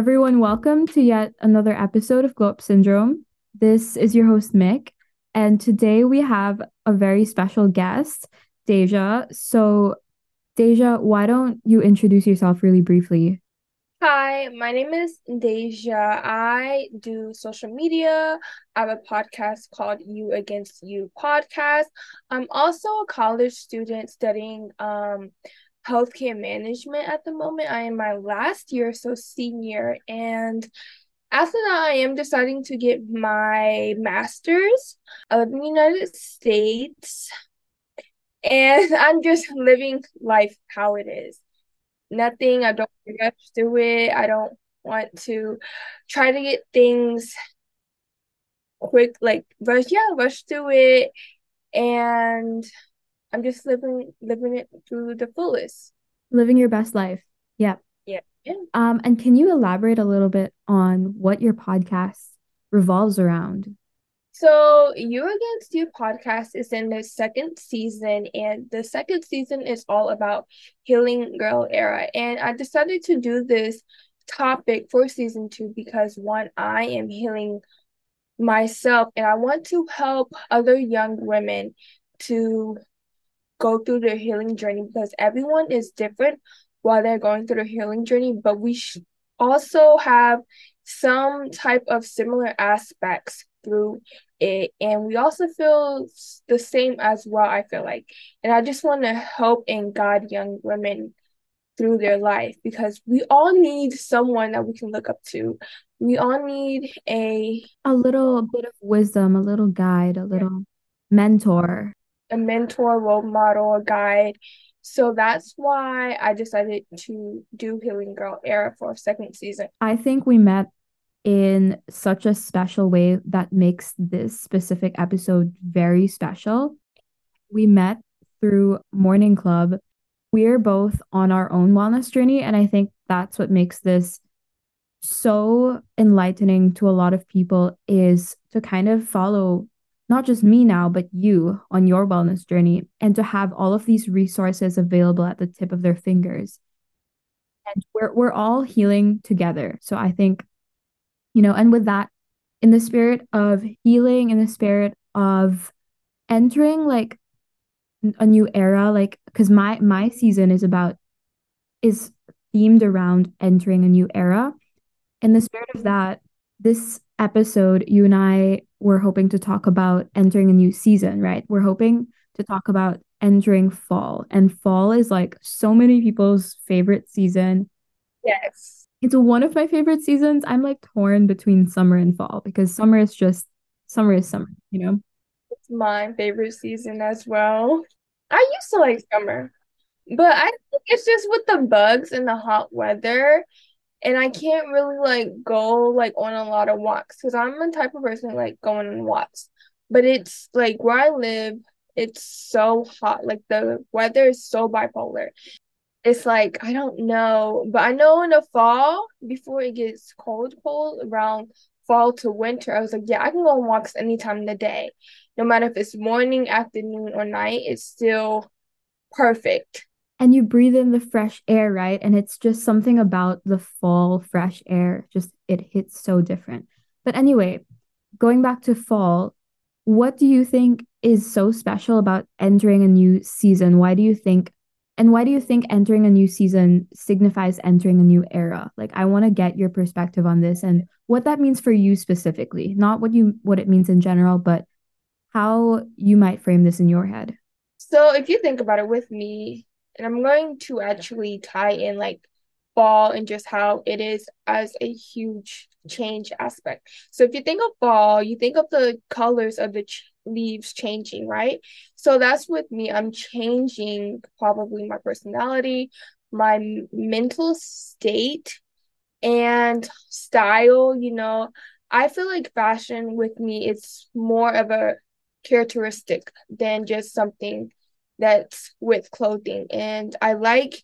Everyone, welcome to yet another episode of Glow Up Syndrome. This is your host, Mick, and today we have a very special guest, Dajah. So, Dajah, why don't you introduce yourself really briefly? Hi, my name is Dajah. I do social media. I have a podcast called You Against You podcast. I'm also a college student studying um healthcare management at the moment. I am my last year, so senior. And after that, I am deciding to get my master's. In the United States and I'm just living life how it is. Nothing, I don't rush through it. I don't want to try to get things quick, like rush, yeah, rush through it. And I'm just living living it to the fullest. Living your best life. Yeah. Yeah. Yeah. Um, and can you elaborate a little bit on what your podcast revolves around? So, You Against You podcast is in the second season, and the second season is all about healing girl era. And I decided to do this topic for season two because one, I am healing myself, and I want to help other young women to go through their healing journey because everyone is different while they're going through their healing journey, but we sh- also have some type of similar aspects through it. And we also feel the same as well i feel like. And i just want to help and guide young women through their life because we all need someone that we can look up to. We all need a a little bit of wisdom a little guide a little mentor a mentor, role model, a guide. So that's why I decided to do Healing Girl Era for a second season. I think we met in such a special way that makes this specific episode very special. We met through Morning Club. We're both on our own wellness journey, and I think that's what makes this so enlightening to a lot of people is to kind of follow not just me now, but you on your wellness journey, and to have all of these resources available at the tip of their fingers. And we're, we're all healing together. So I think, you know, and with that, in the spirit of healing, in the spirit of entering like a new era, like, because my my season is about is themed around entering a new era. In the spirit of that, this episode, you and I were hoping to talk about entering a new season, right? We're hoping to talk about entering fall. And fall is like so many people's favorite season. Yes. It's one of my favorite seasons. I'm like torn between summer and fall because summer is just summer is summer, you know? It's my favorite season as well. I used to like summer, but I think it's just with the bugs and the hot weather and I can't really like go like on a lot of walks because I'm the type of person like going on walks. But it's like where I live, it's so hot. Like the weather is so bipolar. It's like I don't know, but I know in the fall before it gets cold, cold around fall to winter, I was like, yeah, I can go on walks anytime in the day, no matter if it's morning, afternoon, or night. It's still perfect and you breathe in the fresh air, right? And it's just something about the fall fresh air, just it hits so different. But anyway, going back to fall, what do you think is so special about entering a new season? Why do you think and why do you think entering a new season signifies entering a new era? Like I want to get your perspective on this and what that means for you specifically. Not what you what it means in general, but how you might frame this in your head. So if you think about it with me, and I'm going to actually tie in like fall and just how it is as a huge change aspect. So if you think of fall, you think of the colors of the ch- leaves changing, right? So that's with me. I'm changing probably my personality, my mental state, and style. You know, I feel like fashion with me, it's more of a characteristic than just something that's with clothing. And I like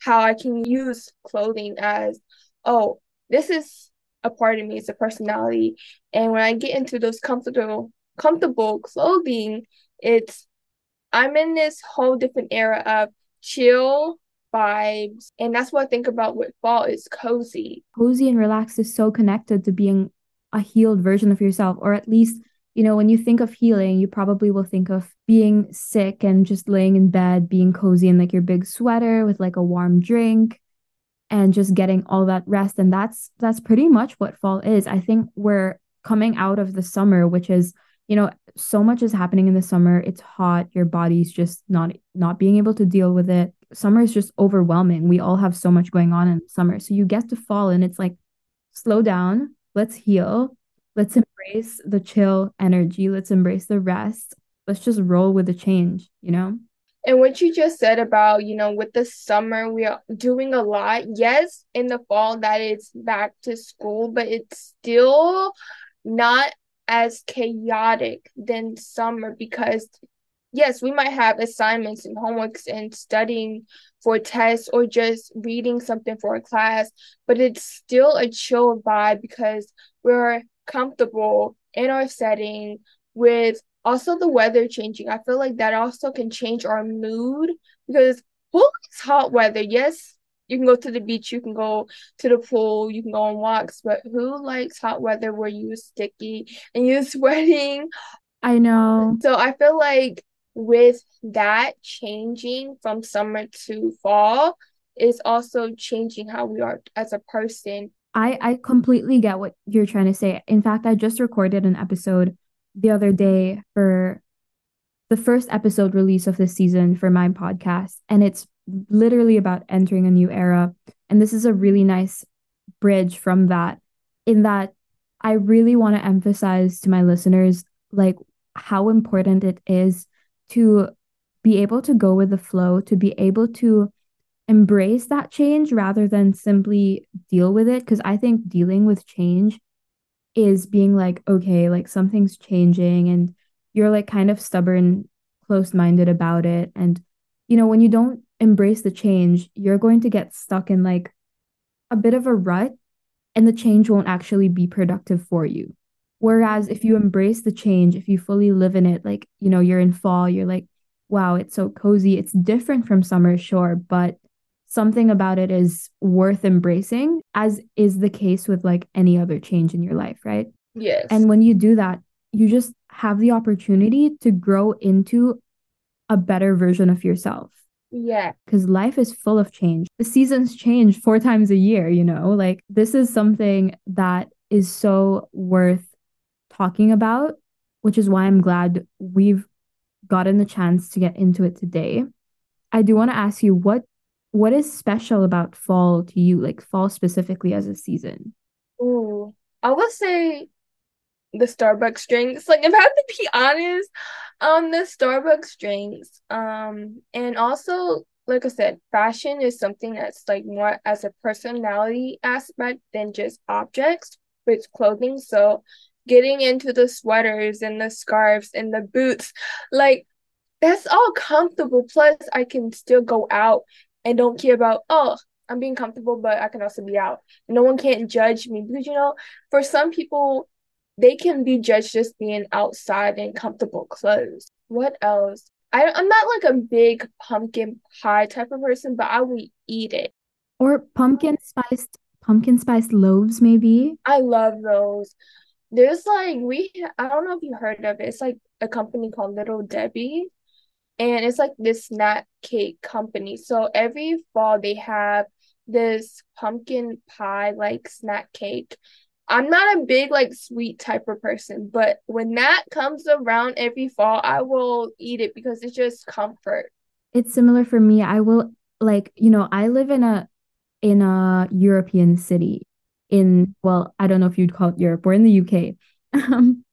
how I can use clothing as, oh, this is a part of me, it's a personality. And when I get into those comfortable comfortable clothing, it's I'm in this whole different era of chill vibes. And that's what I think about with fall is cozy. Cozy and relaxed is so connected to being a healed version of yourself, or at least, you know, when you think of healing, you probably will think of being sick and just laying in bed, being cozy in like your big sweater with like a warm drink and just getting all that rest. And that's that's pretty much what fall is. I think we're coming out of the summer, which is you know so much is happening in the summer. It's hot. Your body's just not not being able to deal with it. Summer is just overwhelming. We all have so much going on in summer. So you get to fall and it's like slow down. Let's heal let's embrace the chill energy. Let's embrace the rest. Let's just roll with the change you know? And what you just said about you know with the summer we are doing a lot. Yes in the fall that it's back to school but it's still not as chaotic than summer because yes, we might have assignments and homeworks and studying for tests or just reading something for a class, but it's still a chill vibe because we're comfortable in our setting with also the weather changing. I feel like that also can change our mood because who likes hot weather? Yes, you can go to the beach, you can go to the pool, you can go on walks, but who likes hot weather where you're sticky and you're sweating? I know. So I feel like with that changing from summer to fall is also changing how we are as a person. I I completely get what you're trying to say. In fact, I just recorded an episode the other day for the first episode release of this season for my podcast and it's literally about entering a new era. And this is a really nice bridge from that, in that I really want to emphasize to my listeners like how important it is to be able to go with the flow, to be able to embrace that change rather than simply deal with it. Because I think dealing with change is being like, okay, like something's changing and you're like kind of stubborn, close minded about it. And, you know, when you don't embrace the change, you're going to get stuck in like a bit of a rut and the change won't actually be productive for you. Whereas if you embrace the change, if you fully live in it, like, you know, you're in fall, you're like, wow, it's so cozy. It's different from summer, sure, but something about it is worth embracing, as is the case with like any other change in your life, right? Yes. And when you do that, you just have the opportunity to grow into a better version of yourself. Yeah. Because life is full of change. The seasons change four times a year, you know? Like, this is something that is so worth talking about, which is why I'm glad we've gotten the chance to get into it today. I do want to ask you what what is special about fall to you, like fall specifically as a season? Ooh, I would say the Starbucks drinks. Like if I have to be honest, um the Starbucks drinks. Um and also like I said, fashion is something that's like more as a personality aspect than just objects with clothing. So getting into the sweaters and the scarves and the boots, like that's all comfortable. Plus I can still go out and don't care about, oh, I'm being comfortable, but I can also be out. No one can't judge me because you know, for some people they can be judged just being outside in comfortable clothes. What else? I, I'm not like a big pumpkin pie type of person, but I will eat it. Or pumpkin spiced pumpkin spiced loaves, maybe. I love those. There's like we I don't know if you heard of it. It's like a company called Little Debbie. And it's like this snack cake company. So every fall they have this pumpkin pie like snack cake I'm not a big like sweet type of person, but when that comes around every fall, I will eat it because it's just comfort. It's similar for me. I will like, you know, I live in a in a European city in well, I don't know if you'd call it Europe. We're in the UK. Um,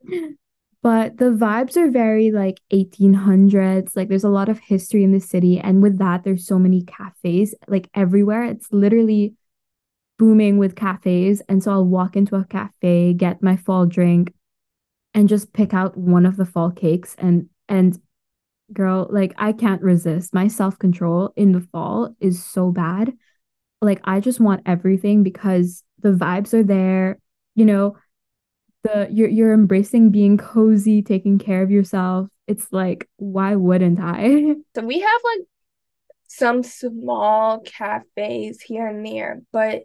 but the vibes are very like 1800s. Like there's a lot of history in the city and with that there's so many cafes like everywhere. It's literally booming with cafes. And so I'll walk into a cafe, get my fall drink, and just pick out one of the fall cakes. And and girl, like I can't resist. My self-control in the fall is so bad. Like I just want everything because the vibes are there, you know, the you're you're embracing being cozy, taking care of yourself. It's like, why wouldn't I? So we have like some small cafes here and there, but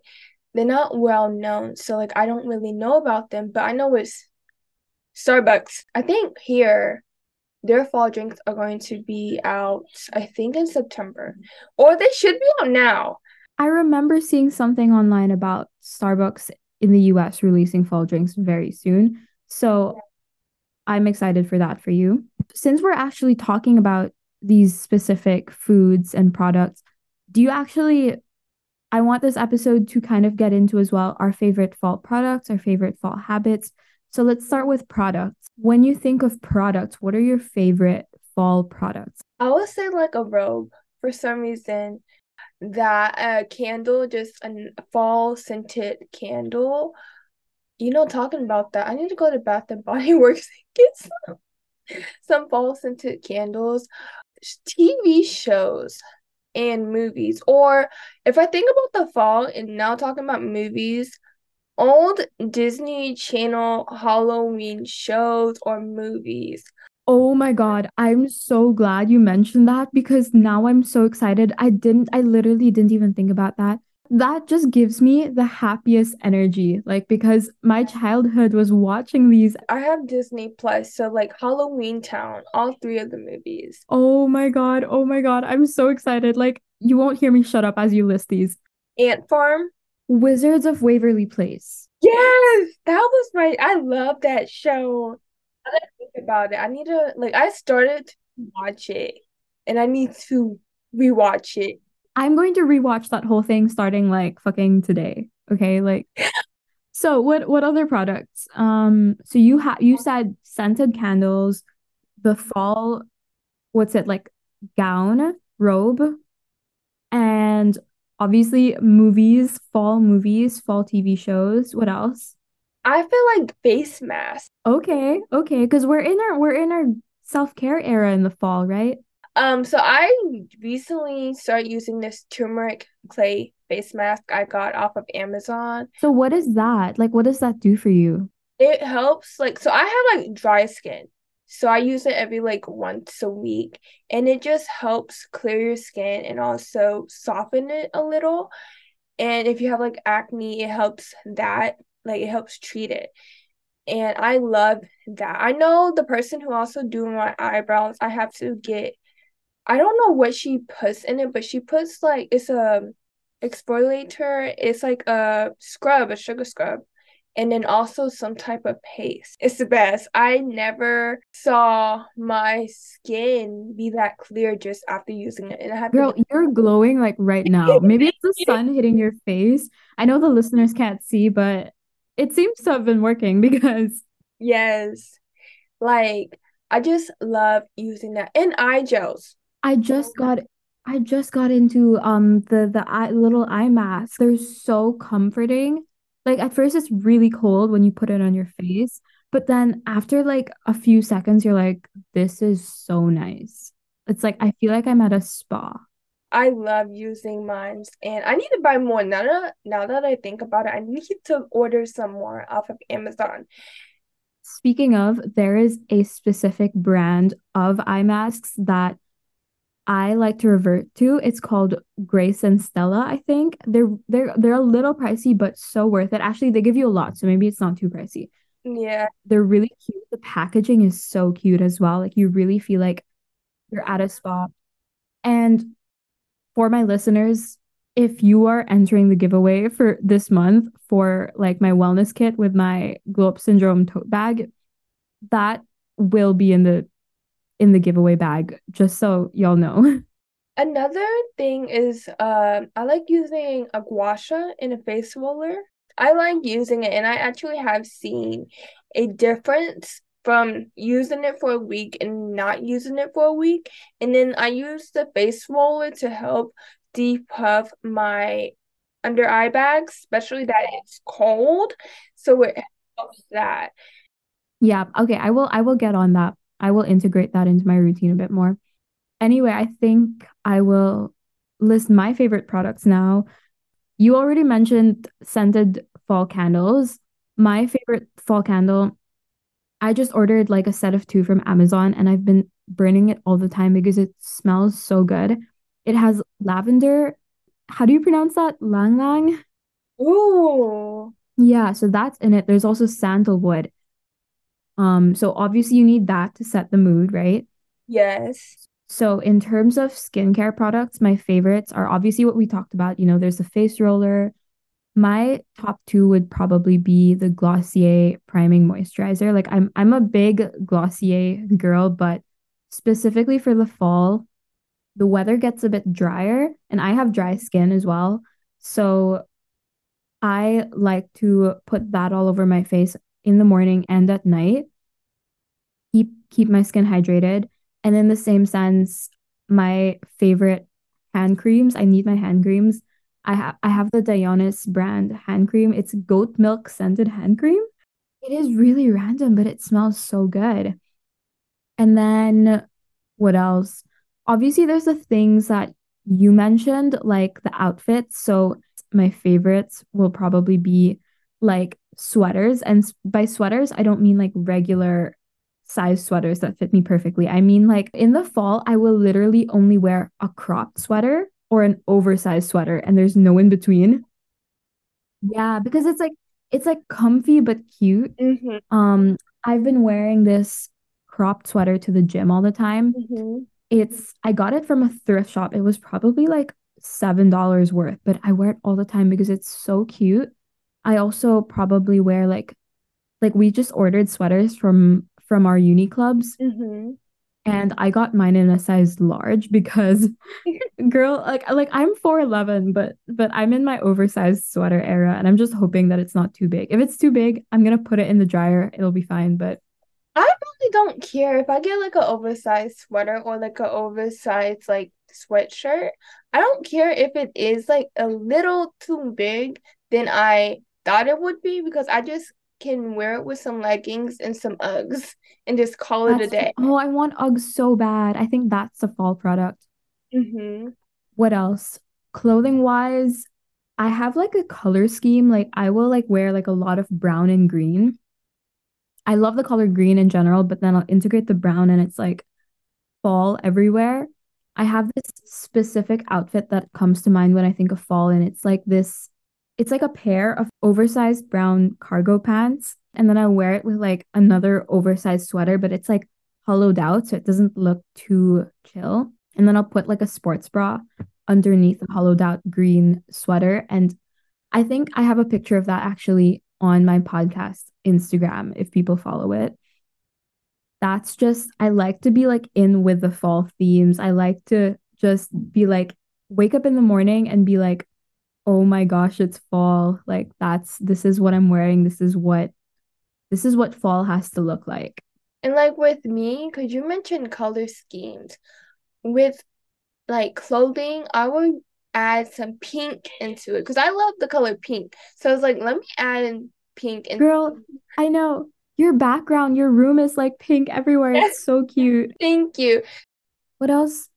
they're not well known. So like I don't really know about them, but I know it's Starbucks. I think here their fall drinks are going to be out I think in September. Or they should be out now. I remember seeing something online about Starbucks in the US releasing fall drinks very soon. So I'm excited for that for you. Since we're actually talking about these specific foods and products, do you actually I want this episode to kind of get into as well our favorite fall products, our favorite fall habits. So let's start with products. When you think of products, what are your favorite fall products? I would say like a robe for some reason. That a candle, just a fall scented candle. You know, talking about that, I need to go to Bath and Body Works and get some some fall scented candles. TV shows and movies. Or if I think about the fall and now talking about movies, old Disney Channel Halloween shows or movies. Oh my God. I'm so glad you mentioned that because now I'm so excited. I didn't, I literally didn't even think about that. That just gives me the happiest energy like because my childhood was watching these. I have disney plus so like halloween town all three of the movies. Oh my god oh my god i'm so excited. Like you won't hear me shut up as you list these. Ant farm? Wizards of waverly place. Yes! That was my i love that show. i didn't think about it i need to like i started to watch it and i need to rewatch it I'm going to rewatch that whole thing starting like fucking today. Okay, like so what what other products? Um so you have you said scented candles, the fall what's it like gown, robe, and obviously movies, fall movies, fall TV shows. What else? I feel like face mask. Okay, okay, because we're in our we're in our self-care era in the fall, right? Um, so I recently started using this turmeric clay face mask I got off of Amazon. So what is that? Like what does that do for you? It helps like so I have like dry skin. So I use it every like once a week and it just helps clear your skin and also soften it a little. And if you have like acne, it helps that like it helps treat it. And I love that. I know the person who also do my eyebrows, I have to get I don't know what she puts in it, but she puts like it's a exfoliator. It's like a scrub, a sugar scrub, and then also some type of paste. It's the best. I never saw my skin be that clear just after using it. And I have Girl, to- you're glowing like right now. Maybe it's the sun hitting your face. I know the listeners can't see, but it seems to have been working because yes, like I just love using that and eye gels. I just got I just got into um the the eye, little eye mask. They're so comforting. Like at first it's really cold when you put it on your face, but then after like a few seconds you're like this is so nice. It's like I feel like I'm at a spa. I love using mine and I need to buy more now that now that I think about it. I need to order some more off of Amazon. Speaking of, there is a specific brand of eye masks that I like to revert to. It's called Grace and Stella, I think. They're they're they're a little pricey, but so worth it. Actually, they give you a lot, so maybe it's not too pricey. Yeah. They're really cute. The packaging is so cute as well. Like you really feel like you're at a spa. And for my listeners, if you are entering the giveaway for this month for like my wellness kit with my glow up syndrome tote bag, that will be in the in the giveaway bag, just so y'all know. Another thing is uh, I like using a gua sha in a face roller. I like using it, and I actually have seen a difference from using it for a week and not using it for a week. And then I use the face roller to help depuff my under eye bags, especially that it's cold. So it helps that. Yeah. Okay. I will. I will get on that I will integrate that into my routine a bit more. Anyway, I think I will list my favorite products now. You already mentioned scented fall candles. My favorite fall candle, I just ordered like a set of two from Amazon and I've been burning it all the time because it smells so good. It has lavender. How do you pronounce that? Lang lang? Ooh. Yeah, so that's in it. There's also sandalwood. Um, so obviously you need that to set the mood, right? Yes. So in terms of skincare products, my favorites are obviously what we talked about. You know, there's the face roller. My top two would probably be the Glossier priming moisturizer. Like I'm I'm a big Glossier girl, but specifically for the fall, the weather gets a bit drier and I have dry skin as well. So I like to put that all over my face in the morning and at night. Keep keep my skin hydrated. And in the same sense, my favorite hand creams, I need my hand creams. I have I have the Dionis brand hand cream. It's goat milk scented hand cream. It is really random, but it smells so good. And then what else? Obviously, there's the things that you mentioned, like the outfits. So my favorites will probably be like sweaters. And by sweaters, I don't mean like regular size sweaters that fit me perfectly. I mean, like in the fall, I will literally only wear a cropped sweater or an oversized sweater, and there's no in between. Yeah, because it's like it's like comfy but cute. Mm-hmm. Um, I've been wearing this cropped sweater to the gym all the time. Mm-hmm. It's I got it from a thrift shop. It was probably like seven dollars worth, but I wear it all the time because it's so cute. I also probably wear like like we just ordered sweaters from from our uni clubs Mm-hmm. And I got mine in a size large because girl like like I'm 4'11 but but I'm in my oversized sweater era and I'm just hoping that it's not too big. If it's too big, I'm gonna put it in the dryer. It'll be fine, but I really don't care if I get like an oversized sweater or like an oversized like sweatshirt. I don't care if it is like a little too big than I thought it would be because I just can wear it with some leggings and some Uggs and just call it a day. oh, I want Uggs so bad. I think that's the fall product. Mm-hmm. What else? Clothing wise, I have like a color scheme. Like I will like wear like a lot of brown and green. I love the color green in general, but then I'll integrate the brown and it's like fall everywhere. I have this specific outfit that comes to mind when I think of fall, and it's like this, it's like a pair of oversized brown cargo pants. And then I wear it with like another oversized sweater, but it's like hollowed out, so it doesn't look too chill. And then I'll put like a sports bra underneath the hollowed out green sweater. And I think I have a picture of that actually on my podcast Instagram if people follow it. That's just, I like to be like in with the fall themes. I like to just be like, wake up in the morning and be like, oh my gosh, it's fall. Like, that's, this is what I'm wearing. This is what, this is what fall has to look like. And like with me, because you mentioned color schemes, with like clothing, I would add some pink into it because I love the color pink. So I was like, let me add in pink and Girl, I know your background, your room is like pink everywhere. It's so cute. thank you. What else?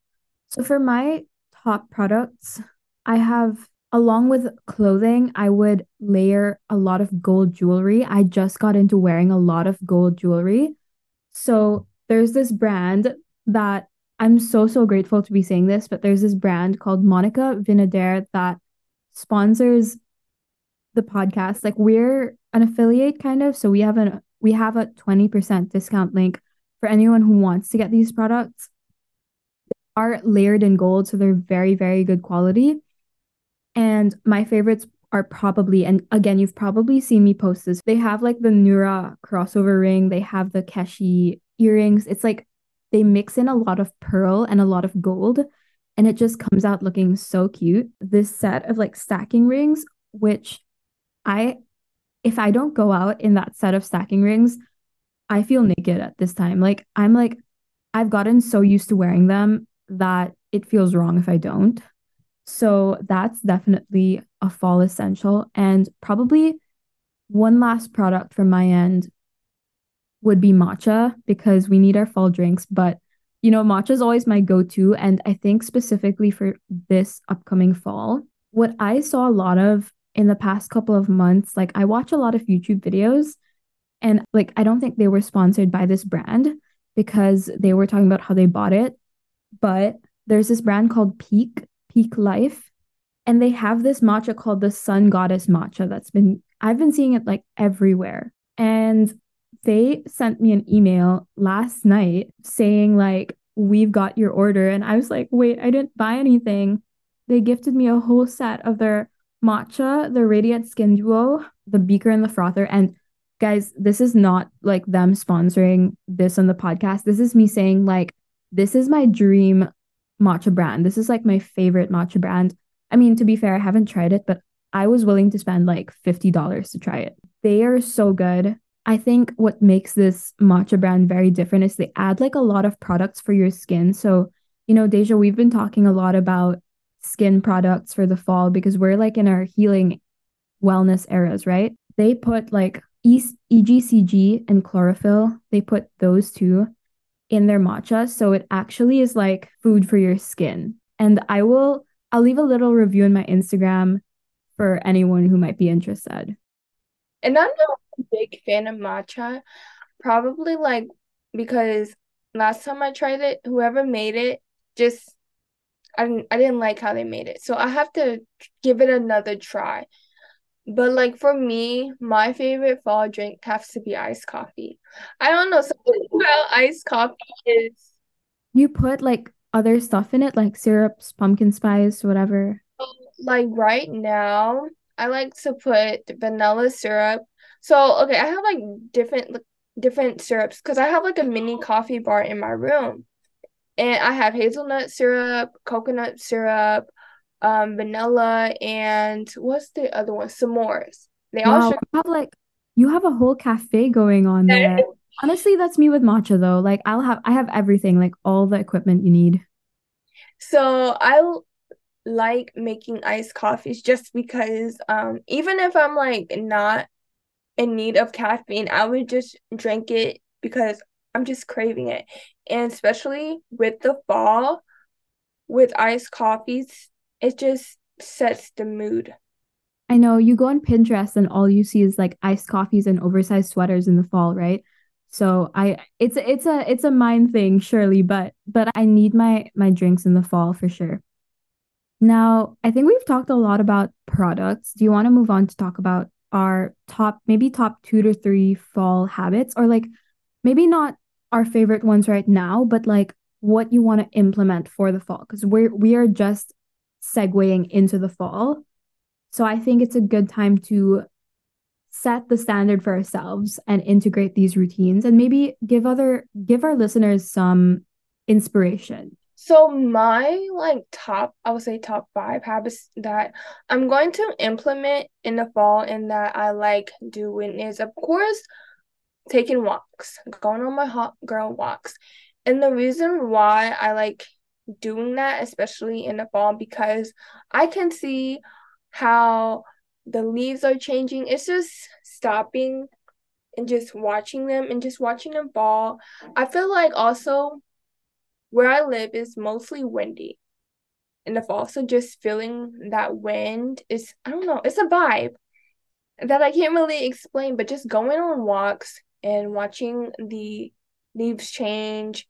So for my top products, I have along with clothing, I would layer a lot of gold jewelry. I just got into wearing a lot of gold jewelry. So there's this brand that I'm so so grateful to be saying this, but there's this brand called Monica Vinader that sponsors the podcast. Like we're an affiliate kind of, so we have an we have a 20% discount link for anyone who wants to get these products. They are layered in gold, so they're very, very good quality. And my favorites are probably, and again, you've probably seen me post this. They have like the Nura crossover ring, they have the Keshi earrings. It's like they mix in a lot of pearl and a lot of gold, and it just comes out looking so cute. This set of like stacking rings, which I, if I don't go out in that set of stacking rings, I feel naked at this time. Like I'm like, I've gotten so used to wearing them that it feels wrong if I don't. So that's definitely a fall essential. And probably one last product from my end would be matcha because we need our fall drinks. But, you know, matcha is always my go to. And I think specifically for this upcoming fall, what I saw a lot of in the past couple of months, like I watch a lot of YouTube videos and like I don't think they were sponsored by this brand because they were talking about how they bought it. But there's this brand called Pique, Pique Life, and they have this matcha called the Sun Goddess matcha that's been I've been seeing it like everywhere. And they sent me an email last night saying like we've got your order and I was like, "Wait, I didn't buy anything." They gifted me a whole set of their matcha, the Radiant Skin Duo, the beaker and the frother and guys, this is not like them sponsoring this on the podcast. This is me saying like this is my dream matcha brand. This is like my favorite matcha brand. I mean, to be fair, I haven't tried it, but I was willing to spend like $50 to try it. They are so good. I think what makes this matcha brand very different is they add like a lot of products for your skin. So, you know, Dajah, we've been talking a lot about skin products for the fall because we're like in our healing wellness eras, right? They put like EGCG and chlorophyll, they put those two in their matcha. So it actually is like food for your skin. And I will, I'll leave a little review in my Instagram for anyone who might be interested. And I'm not a big fan of matcha, probably like because last time I tried it, whoever made it just I didn't I didn't like how they made it. So I have to give it another try. But like for me, my favorite fall drink has to be iced coffee. I don't know something about iced coffee is You put like other stuff in it, like syrups, pumpkin spice, whatever. Um, like right now, I like to put vanilla syrup. So okay, I have like different different syrups because I have like a mini coffee bar in my room. And I have hazelnut syrup, coconut syrup, um, vanilla, and what's the other one? S'mores. They all sugar. have like you have a whole cafe going on there. Honestly, that's me with matcha though. Like I'll have I have everything, like all the equipment you need. So I like making iced coffees just because um even if I'm like not in need of caffeine, I would just drink it because I'm just craving it. And especially with the fall, with iced coffees, it just sets the mood. I know you go on Pinterest and all you see is like iced coffees and oversized sweaters in the fall, right? So I it's it's a it's a mind thing, surely, but but I need my my drinks in the fall for sure. Now, I think we've talked a lot about products. Do you want to move on to talk about our top, maybe top two to three fall habits, or like maybe not our favorite ones right now, but like what you want to implement for the fall? Because we're we are just segueing into the fall. So I think it's a good time to set the standard for ourselves and integrate these routines and maybe give other give our listeners some inspiration. So my like top, I would say top five habits that I'm going to implement in the fall and that I like doing is of course taking walks, going on my hot girl walks. And the reason why I like doing that, especially in the fall, because I can see how the leaves are changing. It's just stopping and just watching them and just watching them fall. I feel like also where I live is mostly windy in the fall. So just feeling that wind is, I don't know, it's a vibe that I can't really explain, but just going on walks and watching the leaves change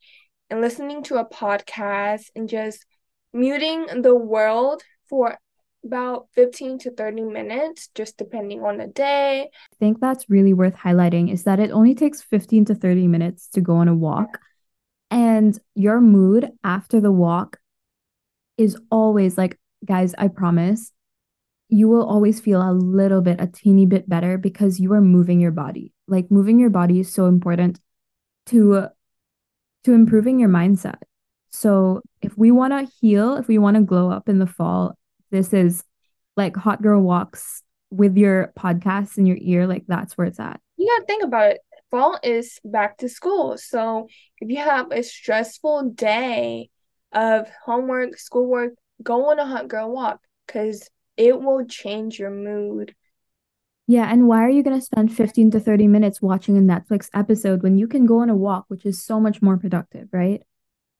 and listening to a podcast and just muting the world for about 15 to 30 minutes, just depending on the day. I think that's really worth highlighting is that it only takes 15 to 30 minutes to go on a walk. And your mood after the walk is always like, guys, I promise, you will always feel a little bit, a teeny bit better because you are moving your body. Like moving your body is so important to to improving your mindset. So if we want to heal, if we want to glow up in the fall, this is like hot girl walks with your podcast in your ear, like that's where it's at. You gotta think about it. Fall is back to school. So if you have a stressful day of homework, schoolwork, go on a hot girl walk because it will change your mood. Yeah, and why are you going to spend 15 to 30 minutes watching a Netflix episode when you can go on a walk, which is so much more productive, right?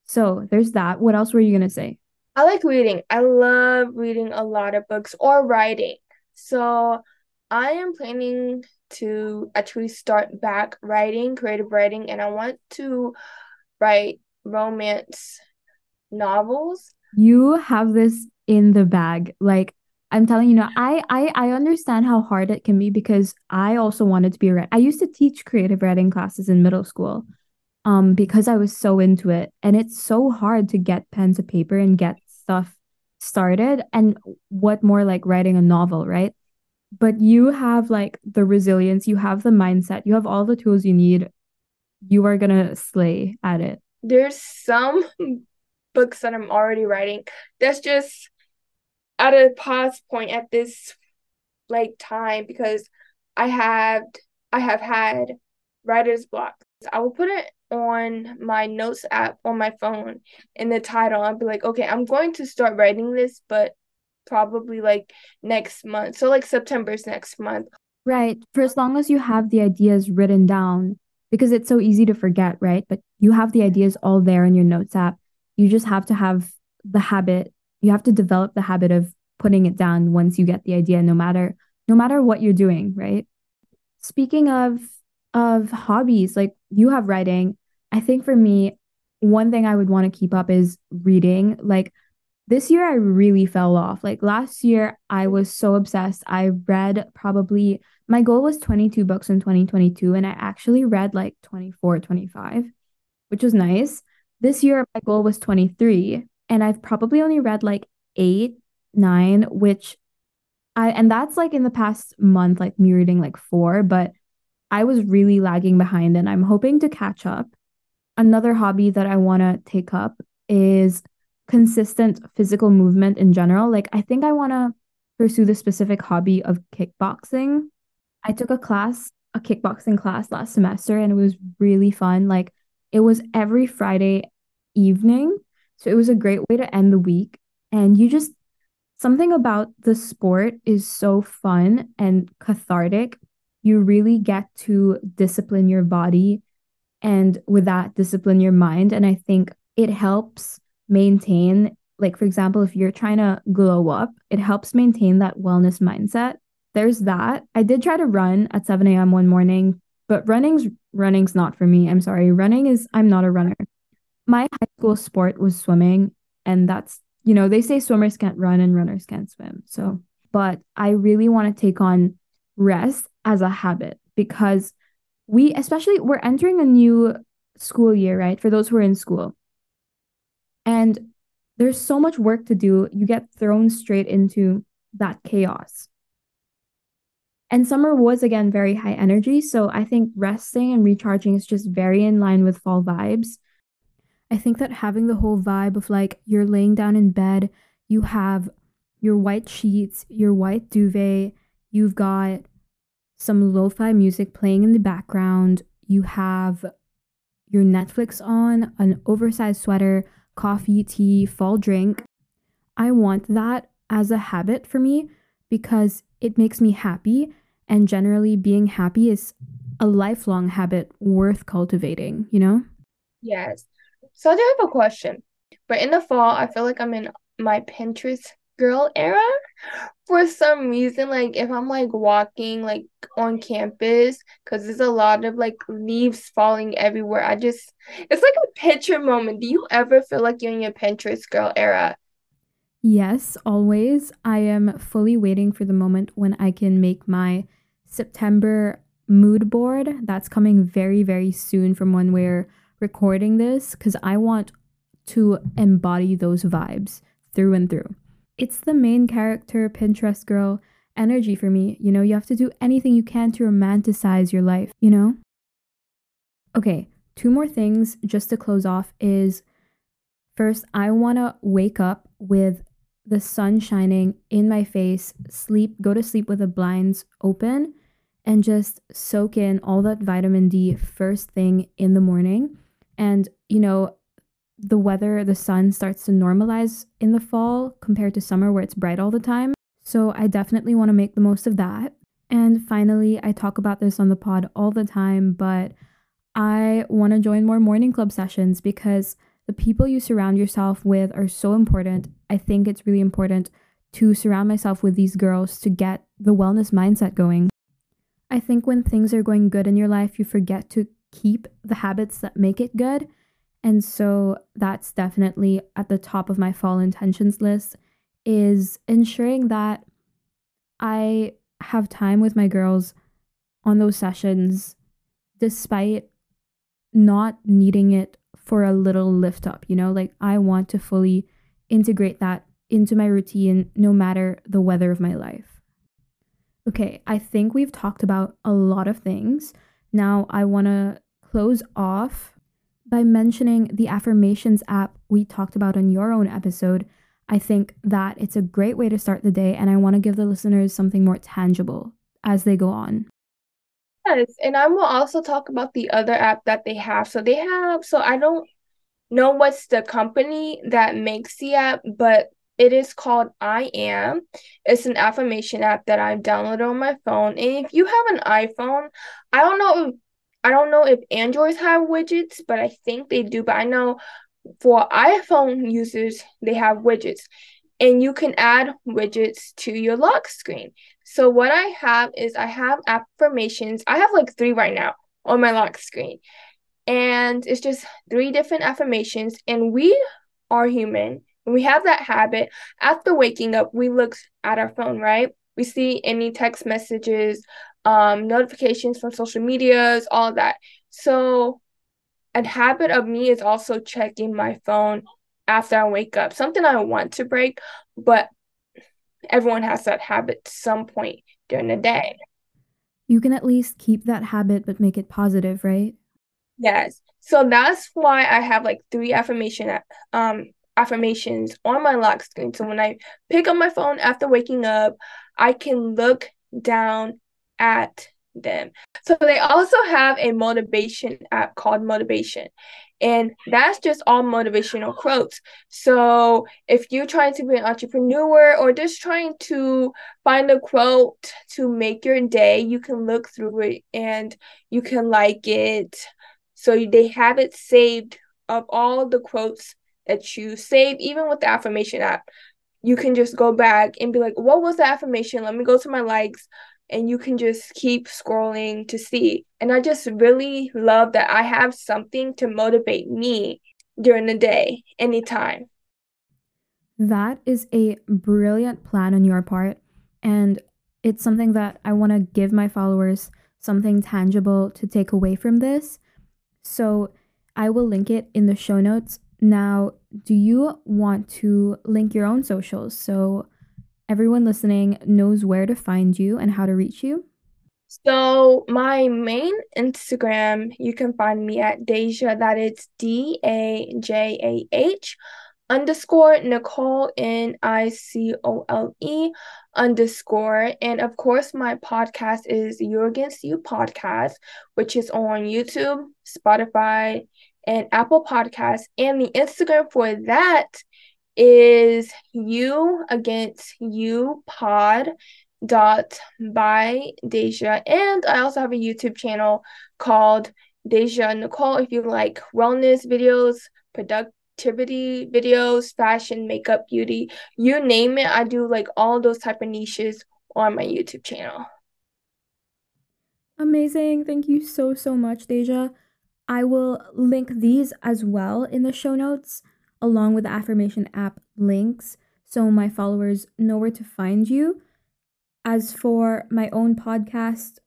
So there's that. What else were you going to say? I like reading. I love reading a lot of books or writing. So I am planning to actually start back writing, creative writing, and I want to write romance novels. You have this in the bag. Like I'm telling you know, I I I understand how hard it can be because I also wanted to be a writer. I used to teach creative writing classes in middle school um because I was so into it and it's so hard to get pen to paper and get stuff started and what more like writing a novel, right? But you have like the resilience, you have the mindset, you have all the tools you need. You are gonna slay at it. There's some books that I'm already writing that's just at a pause point at this like time because I have I have had writer's block. I will put it on my notes app on my phone in the title. I'll be like, okay, I'm going to start writing this, but probably like next month. So like September's next month. Right. For as long as you have the ideas written down, because it's so easy to forget, right? But you have the ideas all there in your notes app. You just have to have the habit. You have to develop the habit of putting it down once you get the idea, no matter no matter what you're doing, right? Speaking of of hobbies, like you have writing, I think for me, one thing I would want to keep up is reading. Like this year, I really fell off. Like last year, I was so obsessed. I read probably, my goal was 22 books in 2022, and I actually read like 24, 25, which was nice. This year, my goal was 23, and I've probably only read like eight, nine, which I, and that's like in the past month, like me reading like four, but I was really lagging behind, and I'm hoping to catch up another hobby that I want to take up is consistent physical movement in general. Like, I think I want to pursue the specific hobby of kickboxing. I took a class, a kickboxing class last semester, and it was really fun. Like, it was every Friday evening. So it was a great way to end the week. And you just, something about the sport is so fun and cathartic. You really get to discipline your body and with that discipline your mind. And i think it helps maintain like for example if you're trying to glow up it helps maintain that wellness mindset. There's that. I did try to run at 7 a.m one morning but running's running's not for me. I'm sorry. Running is i'm not a runner my high school sport was swimming and that's you know they say swimmers can't run and runners can't swim so but i really want to take on rest as a habit because we especially we're entering a new school year, right? For those who are in school. And there's so much work to do. You get thrown straight into that chaos. And summer was again very high energy. So I think resting and recharging is just very in line with fall vibes. I think that having the whole vibe of like you're laying down in bed, you have your white sheets, your white duvet, you've got some lo fi music playing in the background. You have your Netflix on, an oversized sweater, coffee, tea, fall drink. I want that as a habit for me because it makes me happy. And generally, being happy is a lifelong habit worth cultivating, you know? Yes. So I do have a question. But in the fall, I feel like I'm in my Pinterest girl era. For some reason like if i'm like walking like on campus because there's a lot of like leaves falling everywhere i just it's like a picture moment. Do you ever feel like you're in your pinterest girl era? Yes always. I am fully waiting for the moment when i can make my september mood board. That's coming very very soon from when we're recording this because i want to embody those vibes through and through it's the main character Pinterest girl energy for me. You know, you have to do anything you can to romanticize your life, you know? Okay, two more things just to close off is first, I want to wake up with the sun shining in my face, sleep, go to sleep with the blinds open, and just soak in all that vitamin D first thing in the morning. And, you know, the weather, the sun starts to normalize in the fall compared to summer where it's bright all the time. So I definitely want to make the most of that. And finally, I talk about this on the pod all the time, but I want to join more morning club sessions because the people you surround yourself with are so important. I think it's really important to surround myself with these girls to get the wellness mindset going. I think when things are going good in your life, you forget to keep the habits that make it good And so that's definitely at the top of my fall intentions list is ensuring that I have time with my girls on those sessions despite not needing it for a little lift up, you know? Like I want to fully integrate that into my routine no matter the weather of my life. Okay, I think we've talked about a lot of things. Now I want to close off by mentioning the affirmations app we talked about in your own episode. I think that it's a great way to start the day, and I want to give the listeners something more tangible as they go on. Yes, and I will also talk about the other app that they have. So they have, so I don't know what's the company that makes the app, but it is called I Am. It's an affirmation app that I've downloaded on my phone. And if you have an iPhone, I don't know if I don't know if Androids have widgets, but I think they do. But I know for iPhone users, they have widgets. And you can add widgets to your lock screen. So what I have is I have affirmations. I have like three right now on my lock screen. And it's just three different affirmations. And we are human. We have that habit. After waking up, we look at our phone, right? We see any text messages, um, notifications from social medias, all that. So, a habit of me is also checking my phone after I wake up. Something I want to break, but everyone has that habit to some point during the day. You can at least keep that habit, but make it positive, right? Yes. So that's why I have like three affirmation um affirmations on my lock screen. So when I pick up my phone after waking up, I can look down at them. So they also have a motivation app called Motivation. And that's just all motivational quotes. So if you're trying to be an entrepreneur or just trying to find a quote to make your day, you can look through it and you can like it. So they have it saved of all the quotes that you save, even with the affirmation app. You can just go back and be like, what was the affirmation? Let me go to my likes and you can just keep scrolling to see. And I just really love that I have something to motivate me during the day, anytime. That is a brilliant plan on your part. And it's something that I want to give my followers something tangible to take away from this. So I will link it in the show notes. Now, do you want to link your own socials? So everyone listening knows where to find you and how to reach you? So my main Instagram, you can find me at Dajah. That is D A J A H underscore Nicole N I C O L E underscore. And of course, my podcast is You Against You podcast, which is on YouTube, Spotify, and Apple Podcasts. And the Instagram for that is you against you pod dot by Dajah. And I also have a YouTube channel called Dajah Nicole if you like wellness videos, productivity videos, fashion, makeup, beauty, you name it. I do like all those type of niches on my YouTube channel. Amazing. Thank you so, so much, Dajah. I will link these as well in the show notes along with the affirmation app links so my followers know where to find you. As for my own podcast,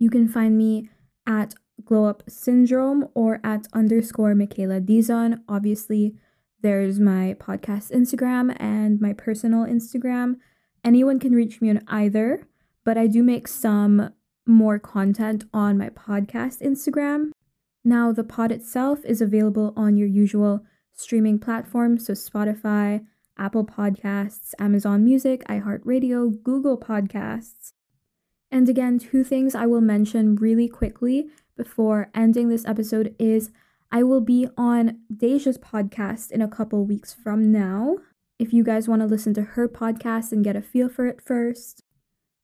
you can find me at Glow Up Syndrome or at underscore Mikaela Dizon. Obviously, there's my podcast Instagram and my personal Instagram. Anyone can reach me on either, but I do make some more content on my podcast Instagram. Now, the pod itself is available on your usual streaming platforms, so Spotify, Apple Podcasts, Amazon Music, iHeartRadio, Google Podcasts. And again, two things I will mention really quickly before ending this episode is I will be on Dajah's podcast in a couple weeks from now. If you guys want to listen to her podcast and get a feel for it first.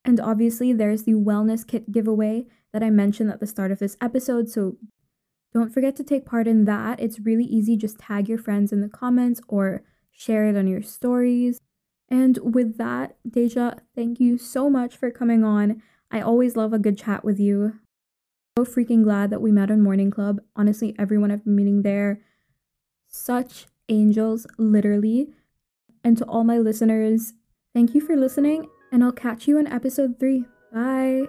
And obviously, there's the wellness kit giveaway that I mentioned at the start of this episode, so don't forget to take part in that. It's really easy. Just tag your friends in the comments or share it on your stories. And with that, Dajah, thank you so much for coming on. I always love a good chat with you. So freaking glad that we met on Morning Club. Honestly, everyone I've been meeting there such angels, literally. And to all my listeners, thank you for listening, and I'll catch you in episode three. Bye.